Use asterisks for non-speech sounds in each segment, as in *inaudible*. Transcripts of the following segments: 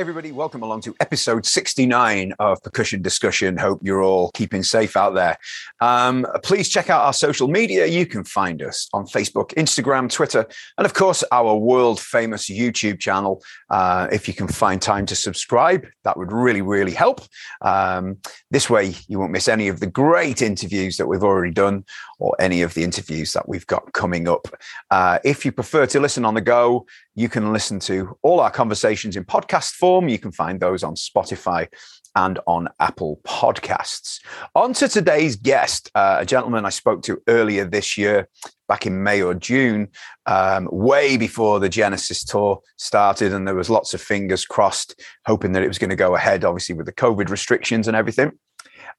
Everybody. Welcome along to episode 69 of Percussion Discussion. Hope you're all keeping safe out there. Um, please check out our social media. You can find us on Facebook, Instagram, Twitter, and of course, our world famous YouTube channel. Uh, if you can find time to subscribe, that would really, really help. Um, this way, you won't miss any of the great interviews that we've already done or any of the interviews that we've got coming up. Uh, if you prefer to listen on the go, you can listen to all our conversations in podcast form. You can find those on Spotify and on Apple Podcasts. On to today's guest, uh, a gentleman I spoke to earlier this year, back in May or June, um, way before the Genesis tour started, and there was lots of fingers crossed, hoping that it was going to go ahead, obviously with the COVID restrictions and everything.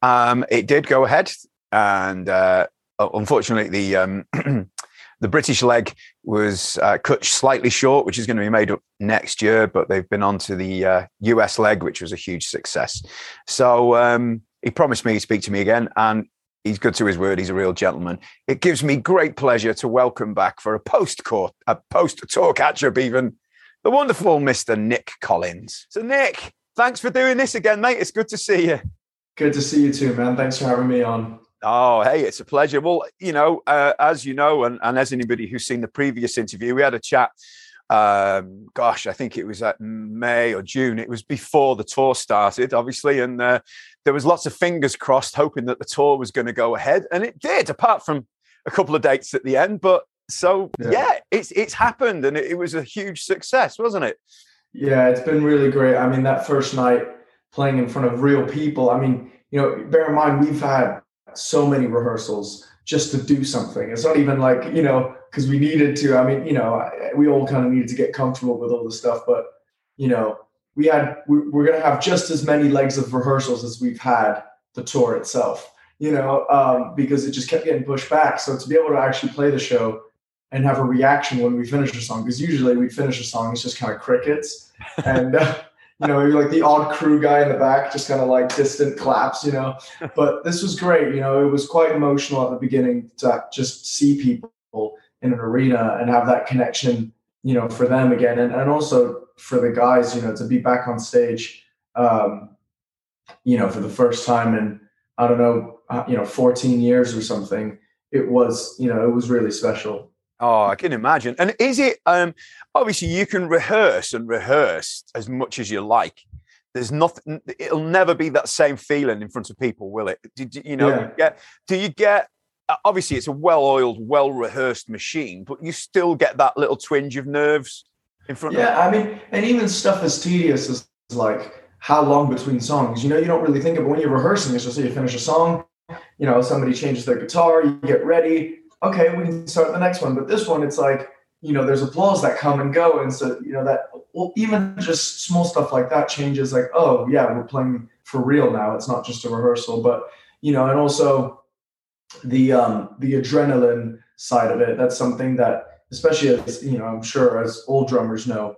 Um, it did go ahead, and uh, unfortunately, the um, *clears throat* the British leg was uh, cut slightly short, which is going to be made up next year. But they've been on to the uh, US leg, which was a huge success. So um, he promised me he'd speak to me again, and he's good to his word. He's a real gentleman. It gives me great pleasure to welcome back for a post court, a post tour catch up, even the wonderful Mr. Nic Collins. So, Nic, thanks for doing this again, mate. It's good to see you. Good to see you too, man. Thanks for having me on. Oh, hey, it's a pleasure. Well, you know, uh, as you know, and, and as anybody who's seen the previous interview, we had a chat. Um, gosh, I think it was at May or June. It was before the tour started, obviously, and uh, there was lots of fingers crossed, hoping that the tour was going to go ahead, and it did. Apart from a couple of dates at the end, but so yeah, yeah it's it's happened, and it, it was a huge success, wasn't it? Yeah, it's been really great. I mean, that first night playing in front of real people. I mean, you know, bear in mind we've had so many rehearsals just to do something. It's not even like, you know, because we needed to. I mean, you know, we all kind of needed to get comfortable with all the stuff, but, you know, we had, we're going to have just as many legs of rehearsals as we've had the tour itself, you know, um, because it just kept getting pushed back. So to be able to actually play the show and have a reaction when we finish a song, because usually we'd finish a song, it's just kind of crickets. And, uh, you know, you're like the odd crew guy in the back, just kind of like distant claps, you know. *laughs* But this was great. You know, it was quite emotional at the beginning to just see people in an arena and have that connection, you know, for them again. And, and also for the guys, you know, to be back on stage, um, you know, for the first time in, I don't know, uh, you know, 14 years or something. It was, you know, it was really special. Oh, I can imagine. And is it um obviously you can rehearse and rehearse as much as you like. There's nothing it'll never be that same feeling in front of people, will it? Did you know yeah. get do you get obviously it's a well-oiled, well-rehearsed machine, but you still get that little twinge of nerves in front yeah, of I mean, and even stuff as tedious as like how long between songs. You know, you don't really think of it when you're rehearsing, it's just so you finish a song, you know, somebody changes their guitar, you get ready, okay, we can start the next one. But this one, it's like, you know, there's applause that come and go. And so, you know, that well, even just small stuff like that changes like, oh, yeah, we're playing for real now. It's not just a rehearsal. But, you know, and also the um the adrenaline side of it, that's something that, especially as, you know, I'm sure as old drummers know,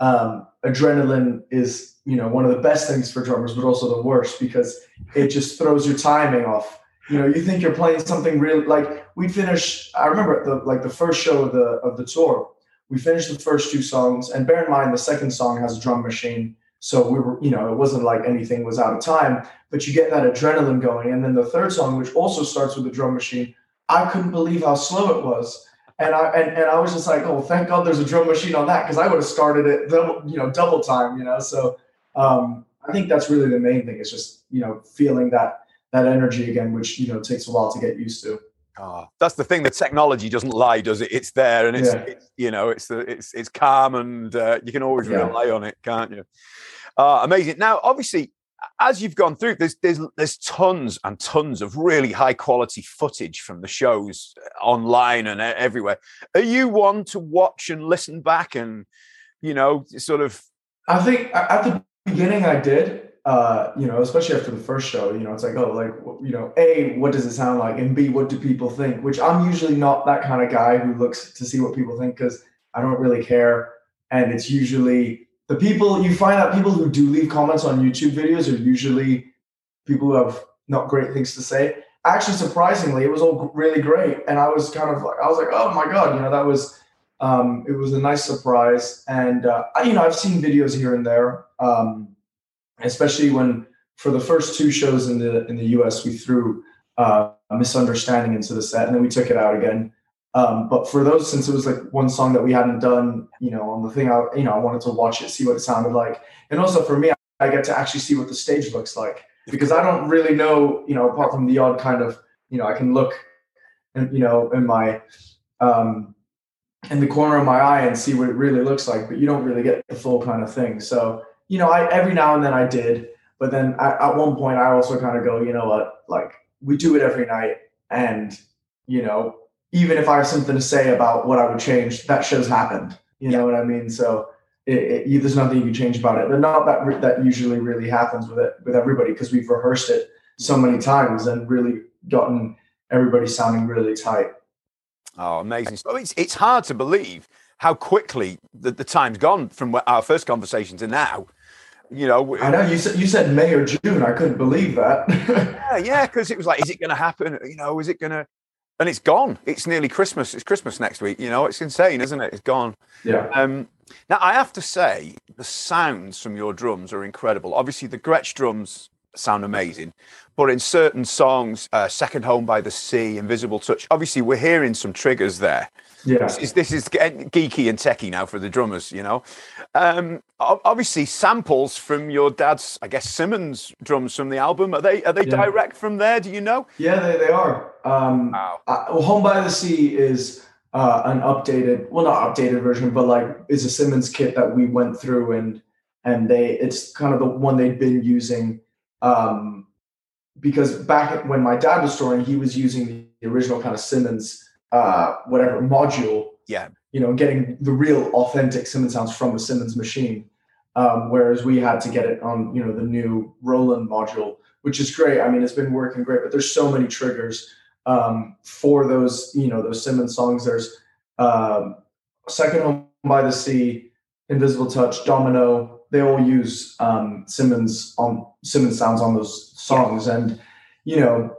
um, adrenaline is, you know, one of the best things for drummers, but also the worst because it just throws your timing off you know, you think you're playing something real like we finished. I remember the like the first show of the of the tour. We finished the first two songs, and bear in mind the second song has a drum machine, so we were, you know, it wasn't like anything was out of time. But you get that adrenaline going, and then the third song, which also starts with a drum machine, I couldn't believe how slow it was. And I and, and I was just like, oh, thank God there's a drum machine on that because I would have started it double, you know, double time, you know. So um, I think that's really the main thing. is just you know feeling that that energy again, which you know takes a while to get used to. Oh, that's the thing. The technology doesn't lie, does it? It's there, and it's, yeah. it's you know, it's the it's it's calm, and uh, you can always yeah. rely on it, can't you? Uh, amazing. Now, obviously, as you've gone through, there's there's there's tons and tons of really high quality footage from the shows uh, online and everywhere. Are you one to watch and listen back and you know sort of? I think at the beginning I did, uh, you know, especially after the first show, you know, it's like, oh, like, you know, A, what does it sound like? And B, what do people think? Which I'm usually not that kind of guy who looks to see what people think because I don't really care. And it's usually the people you find out people who do leave comments on YouTube videos are usually people who have not great things to say. Actually, surprisingly, it was all really great. And I was kind of like, I was like, oh my God, you know, that was Um, it was a nice surprise, and uh, I, you know I've seen videos here and there, um, especially when for the first two shows in the in the U.S. we threw uh, misunderstanding into the set, and then we took it out again. Um, but for those, since it was like one song that we hadn't done, you know, on the thing, I you know I wanted to watch it, see what it sounded like, and also for me, I get to actually see what the stage looks like because I don't really know, you know, apart from the odd kind of, you know, I can look, and you know, in my um, in the corner of my eye and see what it really looks like, but you don't really get the full kind of thing. So, you know, I every now and then I did, but then I, at one point I also kind of go, you know what, like we do it every night, and you know, even if I have something to say about what I would change, that show's happened. You yeah. know what I mean? So. It, it, you, there's nothing you can change about it. But not that that usually really happens with it with everybody because we've rehearsed it so many times and really gotten everybody sounding really tight. Oh, amazing! So it's it's hard to believe how quickly the, the time's gone from our first conversation to now. You know, I know you said you said May or June. I couldn't believe that. *laughs* yeah, yeah, because it was like, is it going to happen? You know, is it going to? And it's gone. It's nearly Christmas. It's Christmas next week. You know, it's insane, isn't it? It's gone. Yeah. Um, now I have to say, the sounds from your drums are incredible. Obviously, the Gretsch drums sound amazing. But in certain songs, uh, Second Home by the Sea, Invisible Touch, obviously we're hearing some triggers there. Yeah. This is, this is geeky and techy now for the drummers, you know. Um, obviously, samples from your dad's, I guess, Simmons drums from the album. Are they are they yeah. direct from there? Do you know? Yeah, they, they are. Um, wow. Uh, Home by the Sea is uh, an updated, well, not updated version, but like is a Simmons kit that we went through and and they it's kind of the one they'd been using um, because back when my dad was storing, he was using the original kind of Simmons, uh, whatever module. Yeah. You know, getting the real authentic Simmons sounds from the Simmons machine. Um, whereas we had to get it on, you know, the new Roland module, which is great. I mean, it's been working great, but there's so many triggers um, for those, you know, those Simmons songs. There's um, Second Home by the Sea, Invisible Touch, Domino, they all use um, Simmons on Simmons sounds on those songs, and you know,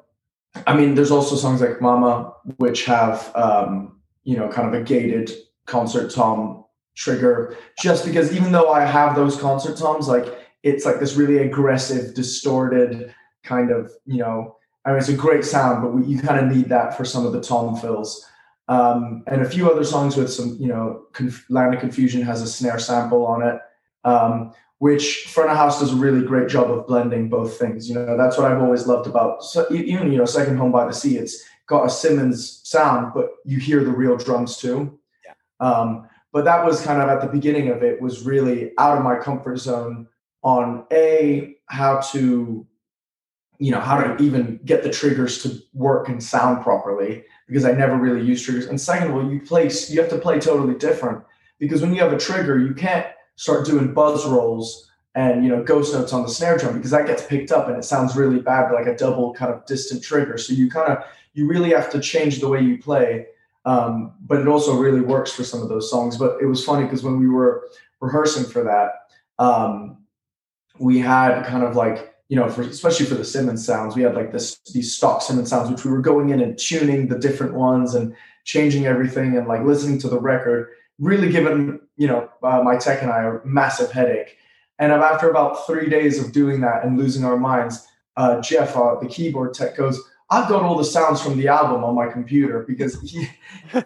I mean, there's also songs like Mama, which have um, you know kind of a gated concert tom trigger, just because even though I have those concert toms, like it's like this really aggressive, distorted kind of you know. I mean, it's a great sound, but we, you kind of need that for some of the tom fills. Um, and a few other songs with some, you know, Conf- Land of Confusion has a snare sample on it um, which front of house does a really great job of blending both things. You know, that's what I've always loved about so even you know Second Home by the Sea. It's got a Simmons sound, but you hear the real drums too. Yeah. Um, but that was kind of at the beginning of it was really out of my comfort zone on a how to you know how to even get the triggers to work and sound properly because I never really use triggers. And second of all, you play you have to play totally different because when you have a trigger, you can't start doing buzz rolls and you know ghost notes on the snare drum because that gets picked up and it sounds really bad like a double kind of distant trigger. So you kind of you really have to change the way you play um, but it also really works for some of those songs. But it was funny because when we were rehearsing for that um, we had kind of like you know for especially for the simmons sounds we had like this these stock simmons sounds which we were going in and tuning the different ones and changing everything and like listening to the record really given you know uh, my tech and I a massive headache. And after about three days of doing that and losing our minds, uh, Jeff, uh, the keyboard tech, goes, "I've got all the sounds from the album on my computer because he." *laughs*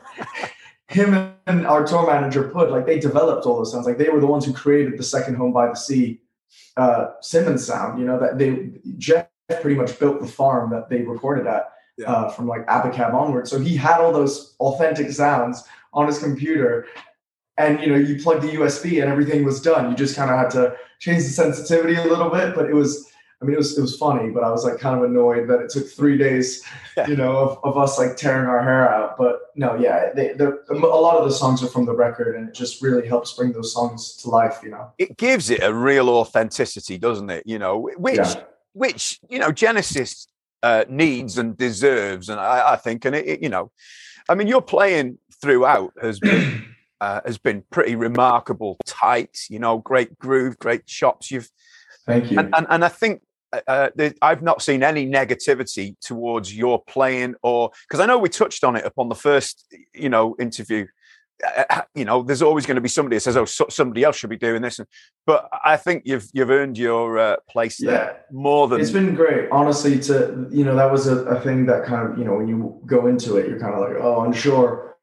him and our tour manager put like they developed all those sounds like they were the ones who created the second home by the sea uh simmons sound you know that they jeff pretty much built the farm that they recorded at yeah. uh, from like abacab onward so he had all those authentic sounds on his computer and you know you plug the usb and everything was done. You just kind of had to change the sensitivity a little bit but it was i mean it was it was funny but i was like kind of annoyed that it took three days you know of, of us like tearing our hair out. But no yeah they, a lot of the songs are from the record and it just really helps bring those songs to life you know? It gives it a real authenticity doesn't it? You know which yeah. which you know genesis uh, needs and deserves and i, I think and it, it you know i mean you're playing throughout has been *clears throat* uh, has been pretty remarkable, tight. You know, great groove, great chops. You've thank you, and and, and I think. Uh, uh I've not seen any negativity towards your playing, or because I know we touched on it upon the first, you know, interview uh, you know, there's always going to be somebody that says, "Oh, so, somebody else should be doing this." But I think you've you've earned your uh, place there yeah. more than. It's been great, honestly. To you know, that was a, a thing that kind of you know when you go into it, you're kind of like, "Oh, unsure,"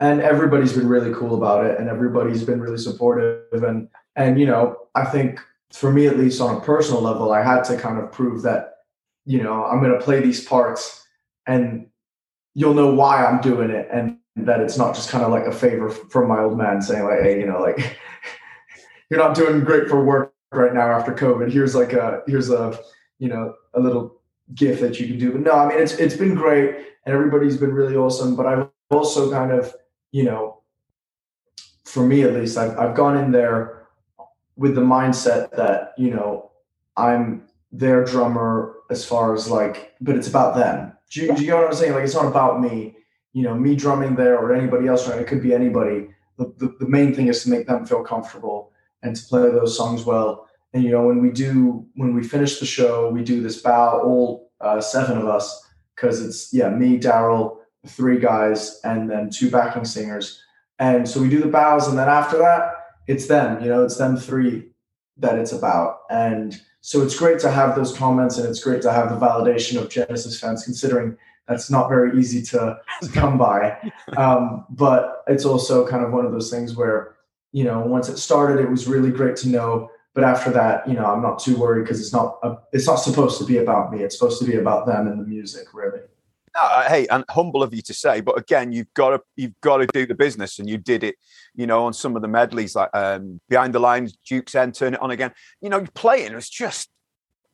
and everybody's been really cool about it, and everybody's been really supportive, and and you know, I think for me at least on a personal level, I had to kind of prove that you know I'm going to play these parts, and you'll know why I'm doing it, and that it's not just kind of like a favor from my old man saying like, hey, you know, like *laughs* you're not doing great for work right now after COVID. Here's like a here's a you know a little gift that you can do. But no, I mean it's it's been great and everybody's been really awesome. But I've also kind of you know, for me at least, I've I've gone in there with the mindset that you know I'm their drummer as far as like, but it's about them. Do you, do you know what I'm saying? Like it's not about me you know, me drumming there or anybody else, right? It could be anybody. The, the, the, main thing is to make them feel comfortable and to play those songs well. And, you know, when we do, when we finish the show, we do this bow, all uh, seven of us, because it's, yeah, me, Daryl, three guys, and then two backing singers. And so we do the bows. And then after that, it's them, you know, it's them three that it's about. And so it's great to have those comments and it's great to have the validation of Genesis fans, considering that's not very easy to, to come by. *laughs* Um, but it's also kind of one of those things where, you know, once it started, it was really great to know. But after that, you know, I'm not too worried because it's not a, it's not supposed to be about me. It's supposed to be about them and the music, really. Uh, hey, and humble of you to say, but again, you've got to you've got to do the business, and you did it. You know, on some of the medleys, like um, behind the lines, Duke's end, turn it on again. You know, you're playing was just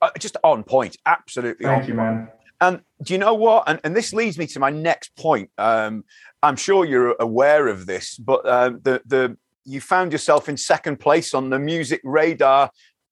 uh, just on point, absolutely. Thank you, man. And do you know what? And, and this leads me to my next point. Um, I'm sure you're aware of this, but uh, the the you found yourself in second place on the MusicRadar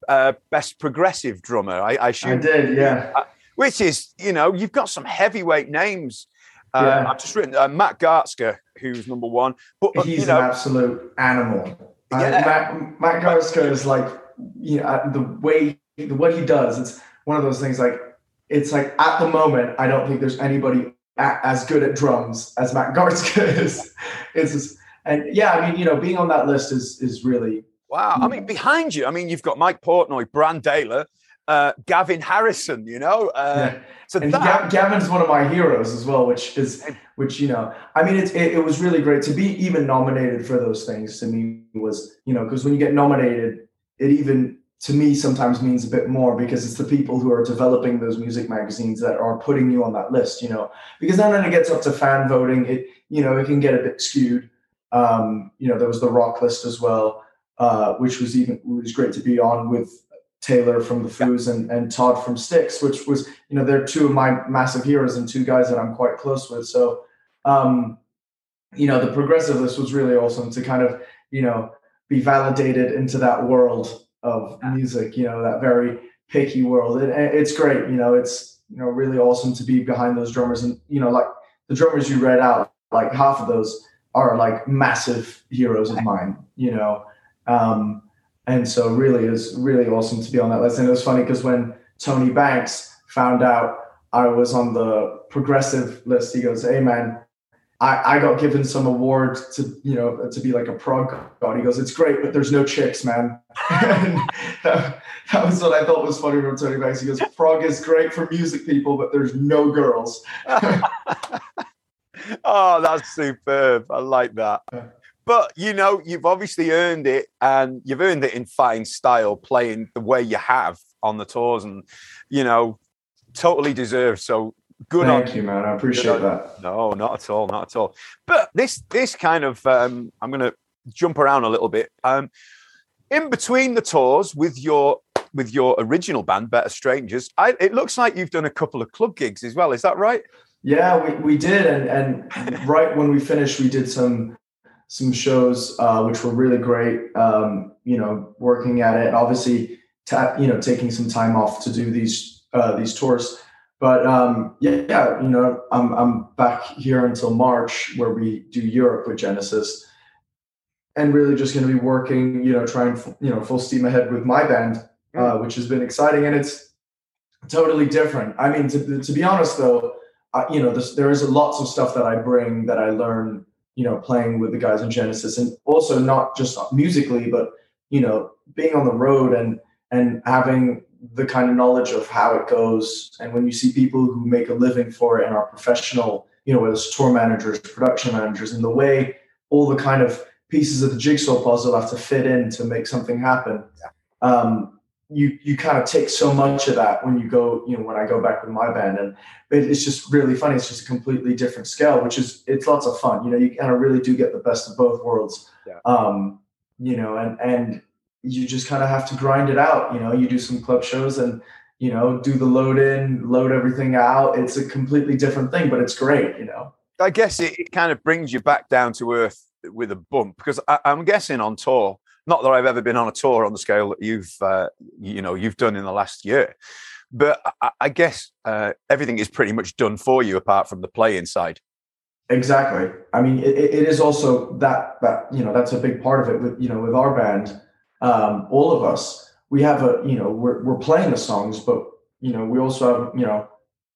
uh, Best Progressive Drummer. I, I, I did, yeah. Uh, which is, you know, you've got some heavyweight names. Uh, yeah. I've just written uh, Matt Garstka, who's number one. But uh, he's you know, an absolute animal. Yeah. Matt, Matt Garstka is like, you know, the way what he does. It's one of those things like it's like at the moment, I don't think there's anybody as good at drums as Matt Garstka *laughs* is. It's just, and yeah, I mean, you know, being on that list is is really wow. I mean, behind you, I mean, you've got Mike Portnoy, Brand Brann uh, Gavin Harrison. You know, uh, yeah. so and that, Gavin's one of my heroes as well, which is which you know, I mean, it, it, it was really great to be even nominated for those things. To me, was you know, because when you get nominated, it even to me sometimes means a bit more because it's the people who are developing those music magazines that are putting you on that list, you know. Because then when it gets up to fan voting, it you know it can get a bit skewed. Um, you know, there was the rock list as well, uh, which was even was great to be on with Taylor from the Foos and, and Todd from Styx, which was you know they're two of my massive heroes and two guys that I'm quite close with. So um, you know the progressive list was really awesome to kind of you know be validated into that world of music, you know, that very picky world. And, it's great, you know, it's, you know, really awesome to be behind those drummers. And, you know, like the drummers you read out, like half of those are like massive heroes of mine, you know. Um, and so really is really awesome to be on that list. And it was funny because when Tony Banks found out I was on the progressive list, he goes, Hey man, I, I got given some award to you know to be like a prog god. He goes, it's great, but there's no chicks, man. *laughs* that, that, was what I thought was funny from Tony Banks. He goes, prog is great for music people, but there's no girls. *laughs* *laughs* oh, that's superb. I like that. But you know, you've obviously earned it, and you've earned it in fine style, playing the way you have on the tours, and you know, totally deserved. So good Thank on you, man. I appreciate that. No, not at all, not at all. But this this kind of um, I'm going to jump around a little bit. Um, in between the tours with your with your original band, Better Strangers, I, it looks like you've done a couple of club gigs as well. Is that right? Yeah, we, we did, and and *laughs* right when we finished, we did some some shows uh, which were really great. Um, you know, working at it, obviously, ta- you know, taking some time off to do these uh, these tours. But um, yeah, yeah, you know, I'm I'm back here until March where we do Europe with Genesis, and really just going to be working, you know, trying you know full steam ahead with my band, uh, mm. which has been exciting, and it's totally different. I mean, to to be honest though, uh, you know, this, there is lots of stuff that I bring that I learn you know, playing with the guys in Genesis, and also not just musically, but you know, being on the road and and having the kind of knowledge of how it goes. And when you see people who make a living for it and are professional, you know, whether it's tour managers, production managers, and the way all the kind of pieces of the jigsaw puzzle have to fit in to make something happen. Um, you you kind of take so much of that when you go, you know, when I go back with my band, and it's just really funny. It's just a completely different scale, which is it's lots of fun. You know, you kind of really do get the best of both worlds. Yeah. Um, you know, and and you just kind of have to grind it out. You know, you do some club shows and you know do the load in, load everything out. It's a completely different thing, but it's great. You know. I guess it, it kind of brings you back down to earth with a bump because I, am guessing on tour. Not that I've ever been on a tour on the scale that you've uh, you know you've done in the last year, but I, I guess uh, everything is pretty much done for you apart from the play inside. Exactly. I mean, it, it is also that that you know that's a big part of it. With you know, with our band, um, all of us, we have a, you know, we're, we're playing the songs, but, you know, we also have, you know,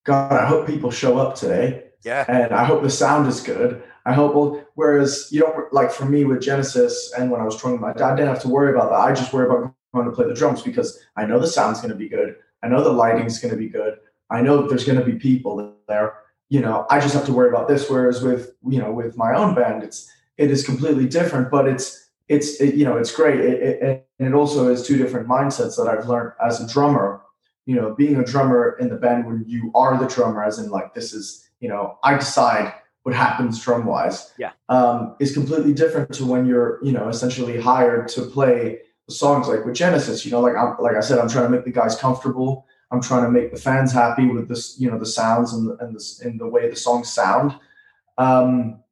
God, I hope people show up today. Yeah. And I hope the sound is good. I hope, well, whereas you don't, like for me with Genesis and when I was touring my dad, didn't have to worry about that. I just worry about going to play the drums because I know the sound's going to be good. I know the lighting's going to be good. I know there's going to be people there. You know, I just have to worry about this. Whereas with, you know, with my own band, it's, it is completely different, but it's, it's it, you know it's great it, it, and it also is two different mindsets that i've learned as a drummer you know being a drummer in the band when you are the drummer as in like this is you know i decide what happens drum wise yeah. um, is completely different to when you're you know essentially hired to play songs like with genesis you know like I'm, like i said i'm trying to make the guys comfortable. I'm trying to make the fans happy with this you know the sounds and, and, this, and the way the songs sound. Um,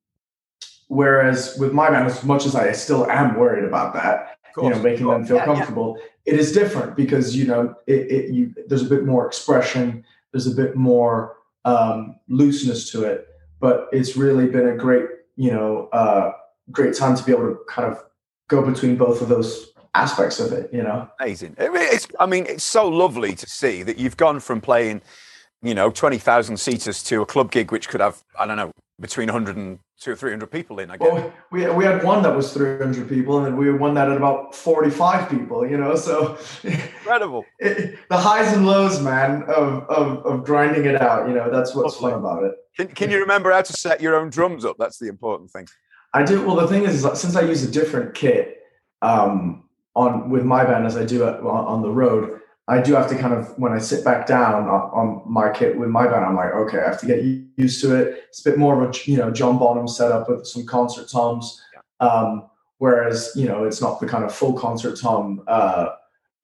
Whereas with my band, as much as I still am worried about that, you know, making them feel yeah, comfortable, yeah. it is different because you know it, it you there's a bit more expression, there's a bit more um, looseness to it. But it's really been a great you know uh, great time to be able to kind of go between both of those aspects of it. You know, amazing. I mean it's so lovely to see that you've gone from playing you know, 20,000 seaters to a club gig, which could have, I don't know, between 100 and two or 300 people in, I guess. Well, we, we had one that was 300 people and then we had one that had about 45 people, you know, so. Incredible. *laughs* It, the highs and lows, man, of, of, of grinding it out, you know, that's what's fun about it. Can, can you remember how to set your own drums up? That's the important thing. I do. Well, the thing is, since I use a different kit um, on with my band as I do on the road, I do have to kind of when I sit back down on, my kit with my band, I'm like, okay, I have to get used to it. It's a bit more of a you know John Bonham setup with some concert toms, um, whereas you know it's not the kind of full concert tom uh,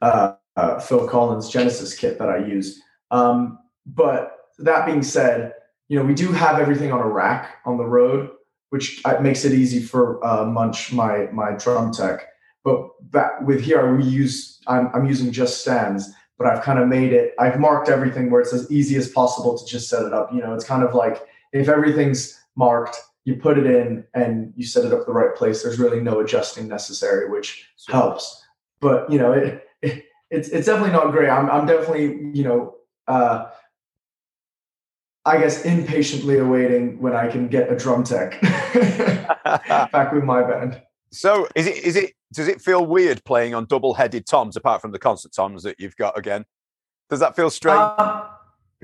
uh, uh, Phil Collins Genesis kit that I use. Um, but that being said, you know we do have everything on a rack on the road, which uh, makes it easy for uh, Munch, my my drum tech. But that, with here, we use I'm, I'm using just stands, but I've kind of made it. I've marked everything where it's as easy as possible to just set it up. You know, it's kind of like if everything's marked, you put it in and you set it up the right place. There's really no adjusting necessary, which sure. helps. But you know, it, it, it's it's definitely not great. I'm I'm definitely you know. Uh, I guess impatiently awaiting when I can get a drum tech *laughs* back with my band. So is it is it does it feel weird playing on double-headed toms apart from the concert toms that you've got again? Does that feel strange? Uh,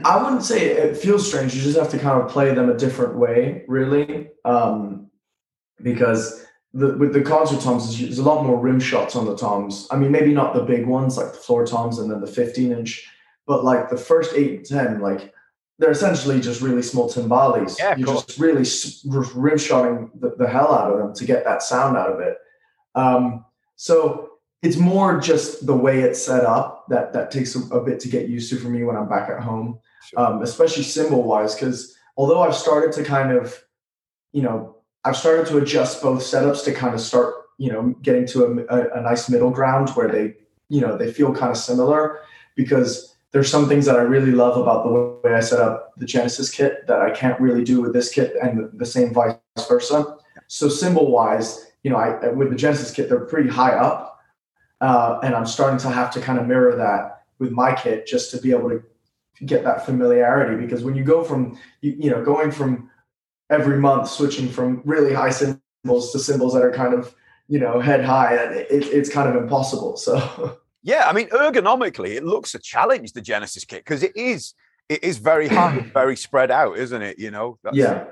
I wouldn't say it feels strange. You just have to kind of play them a different way, really, um, because the, with the concert toms, there's a lot more rim shots on the toms. I mean, maybe not the big ones like the floor toms and then the 15 inch, but like the first eight and 10, like they're essentially just really small timbales. Yeah, You're cool. just really rim shotting the, the, hell out of them to get that sound out of it. Um, so it's more just the way it's set up that that takes a, a, bit to get used to for me when I'm back at home, sure. um, especially cymbal wise. Because although I've started to kind of, you know, I've started to adjust both setups to kind of start, you know, getting to a, a, a nice middle ground where they, you know, they feel kind of similar because there's some things that I really love about the way I set up the Genesis kit that I can't really do with this kit and the, the same vice versa. So cymbal wise, you know, I with the Genesis kit, they're pretty high up. Uh, and I'm starting to have to kind of mirror that with my kit just to be able to get that familiarity because when you go from you, you know going from every month switching from really high cymbals to cymbals that are kind of you know head high. It, it's kind of impossible. So *laughs* yeah, I mean ergonomically, it looks a challenge the Genesis kit because it is it is very high, very spread out, isn't it? You know. Yeah.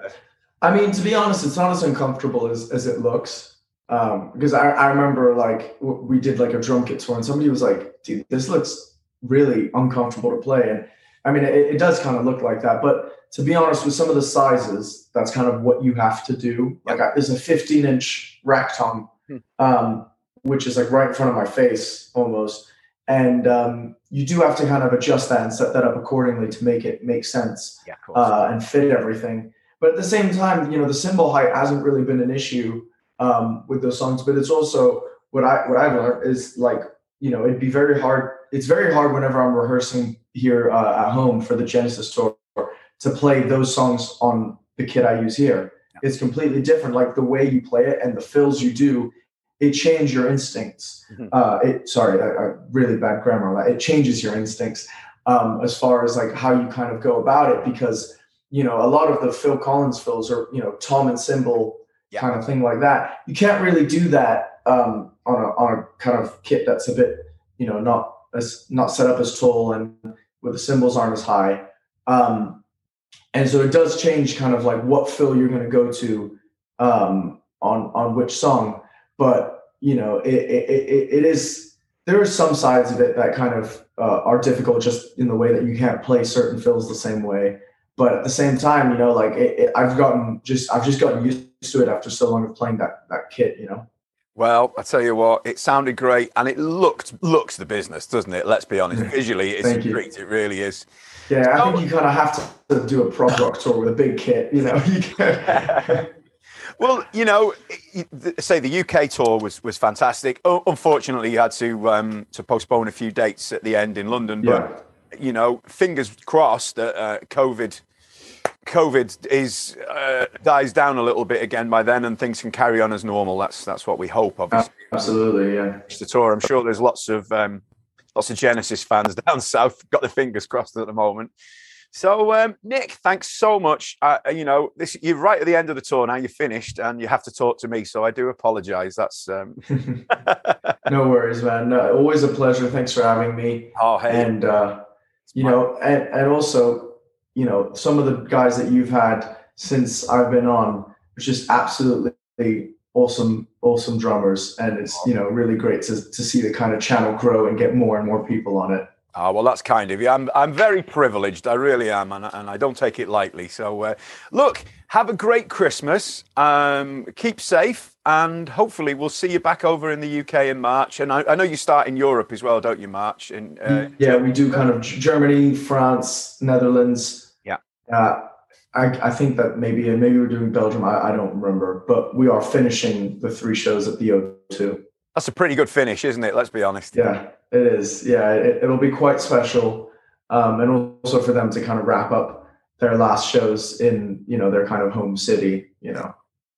I mean, to be honest, it's not as uncomfortable as, as it looks. Um, because I, I remember like we did like a drum kit tour and somebody was like, dude, this looks really uncomfortable to play. And I mean, it, it does kind of look like that. But to be honest, with some of the sizes, that's kind of what you have to do. Like I, there's a 15 inch rack tom, hmm. um, which is like right in front of my face almost. And um, you do have to kind of adjust that and set that up accordingly to make it make sense yeah, uh, and fit everything. But at the same time, you know, the cymbal height hasn't really been an issue um, with those songs. But it's also what I what I've learned is like you know it'd be very hard. It's very hard whenever I'm rehearsing here uh, at home for the Genesis tour to play those songs on the kit I use here. It's completely different. Like the way you play it and the fills you do, it changes your instincts. Mm-hmm. Uh, it sorry, I, I, really bad grammar. It changes your instincts um, as far as like how you kind of go about it because you know a lot of the Phil Collins fills are you know tom and cymbal yeah. kind of thing like that. You can't really do that um, on a on a kind of kit that's a bit you know not as not set up as tall and where the cymbals aren't as high. Um, and so it does change kind of like what fill you're going to go to um, on on which song. But you know, it, it, it, it is there are some sides of it that kind of uh, are difficult just in the way that you can't play certain fills the same way. But at the same time, you know, like it, I've gotten just I've just gotten used to it after so long of playing that that kit, you know. Well, I tell you what, it sounded great, and it looked looks the business, doesn't it? Let's be honest. Visually, it's Thank great. You. It really is. Yeah, I think you kind of have to do a prog rock tour with a big kit. You know. *laughs* *laughs* well, you know, say the UK tour was was fantastic. Unfortunately, you had to um, to postpone a few dates at the end in London, but yeah. you know, fingers crossed that uh, COVID COVID is uh, dies down a little bit again by then, and things can carry on as normal. That's that's what we hope. Obviously, absolutely, yeah. The tour. I'm sure there's lots of um, lots of Genesis fans *laughs* down south. Got their fingers crossed at the moment. So, um, Nic, thanks so much. Uh, you know, this you're right at the end of the tour now. You're finished, and you have to talk to me. So I do apologise. That's um... *laughs* *laughs* no worries, man. No, always a pleasure. Thanks for having me. Oh, hey, and uh, you know, and and also you know, some of the guys that you've had since I've been on are just absolutely awesome, awesome drummers. And it's, you know, really great to, to see the kind of channel grow and get more and more people on it. Oh, well, that's kind of you. I'm, I'm very privileged. I really am. And, and I don't take it lightly. So, uh, look, have a great Christmas. Um, keep safe. And hopefully, we'll see you back over in the UK in March. And I, I know you start in Europe as well, don't you, March? In, uh, yeah, we do kind of Germany, France, Netherlands, uh, I, I, think that maybe maybe we're doing Belgium. I, I, don't remember, but we are finishing the three shows at the O2. That's a pretty good finish, isn't it? Let's be honest. Yeah, it is. Yeah, it, will be quite special, um, and also for them to kind of wrap up their last shows in you know their kind of home city. You know.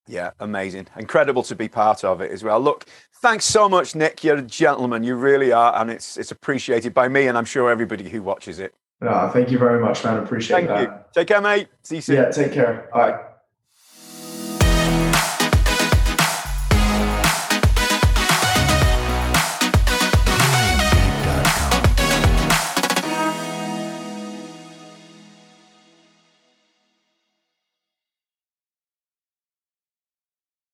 Yeah, amazing. Incredible to be part of it as well. Look, thanks so much, Nic. You're a gentleman. You really are. And it's it's appreciated by me and I'm sure everybody who watches it. No, thank you very much, man. Appreciate thank that. You. Take care, mate. See you soon. Yeah, take care. Bye.